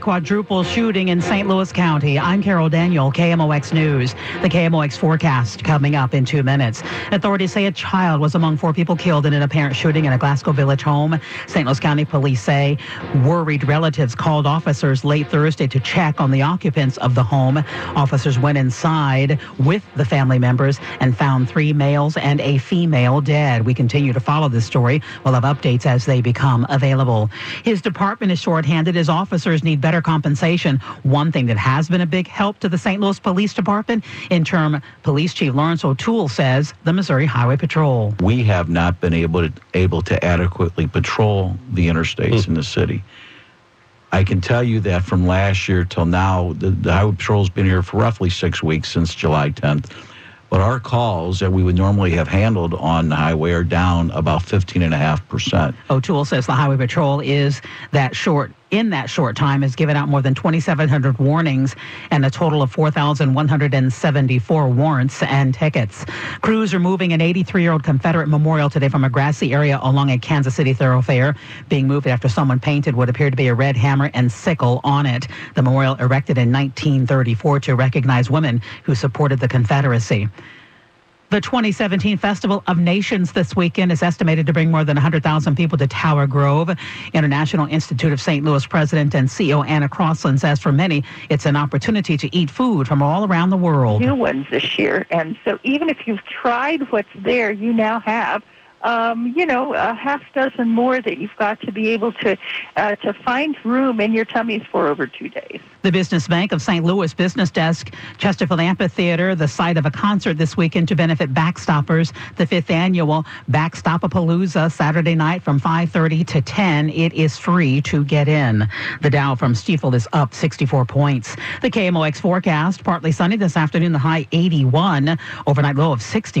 quadruple shooting in St. Louis County. I'm Carol Daniel, KMOX News. The KMOX forecast coming up in two minutes. Authorities say a child was among four people killed in an apparent shooting in a Glasgow Village home. St. Louis County police say worried relatives called officers late Thursday to check on the occupants of the home. Officers went inside with the family members and found three males and a female dead. We continue to follow this story. We'll have updates as they become available. His department is shorthanded. His officers need better compensation. One thing that has been a big help to the St. Louis Police Department, interim Police Chief Lawrence O'Toole says the Missouri Highway Patrol. We have not been able to able to adequately patrol the interstates in the hmm. city. I can tell you that from last year till now, the, the Highway Patrol's been here for roughly six weeks since July 10th. But our calls that we would normally have handled on the highway are down about 15.5%. O'Toole says the Highway Patrol is that short in that short time has given out more than 2,700 warnings and a total of 4,174 warrants and tickets. Crews are moving an 83 year old Confederate memorial today from a grassy area along a Kansas City thoroughfare, being moved after someone painted what appeared to be a red hammer and sickle on it. The memorial erected in 1934 to recognize women who supported the Confederacy. The 2017 Festival of Nations this weekend is estimated to bring more than 100,000 people to Tower Grove. International Institute of St. Louis president and CEO Anna Crosslin says for many, it's an opportunity to eat food from all around the world. New ones this year. And so even if you've tried what's there, you now have um, you know, a half dozen more that you've got to be able to uh, to find room in your tummies for over two days. The Business Bank of St. Louis Business Desk, Chesterfield Amphitheater, the site of a concert this weekend to benefit Backstoppers, the fifth annual Backstopapalooza, Saturday night from 5:30 to 10. It is free to get in. The Dow from Stifel is up 64 points. The KMOX forecast: partly sunny this afternoon, the high 81, overnight low of 61.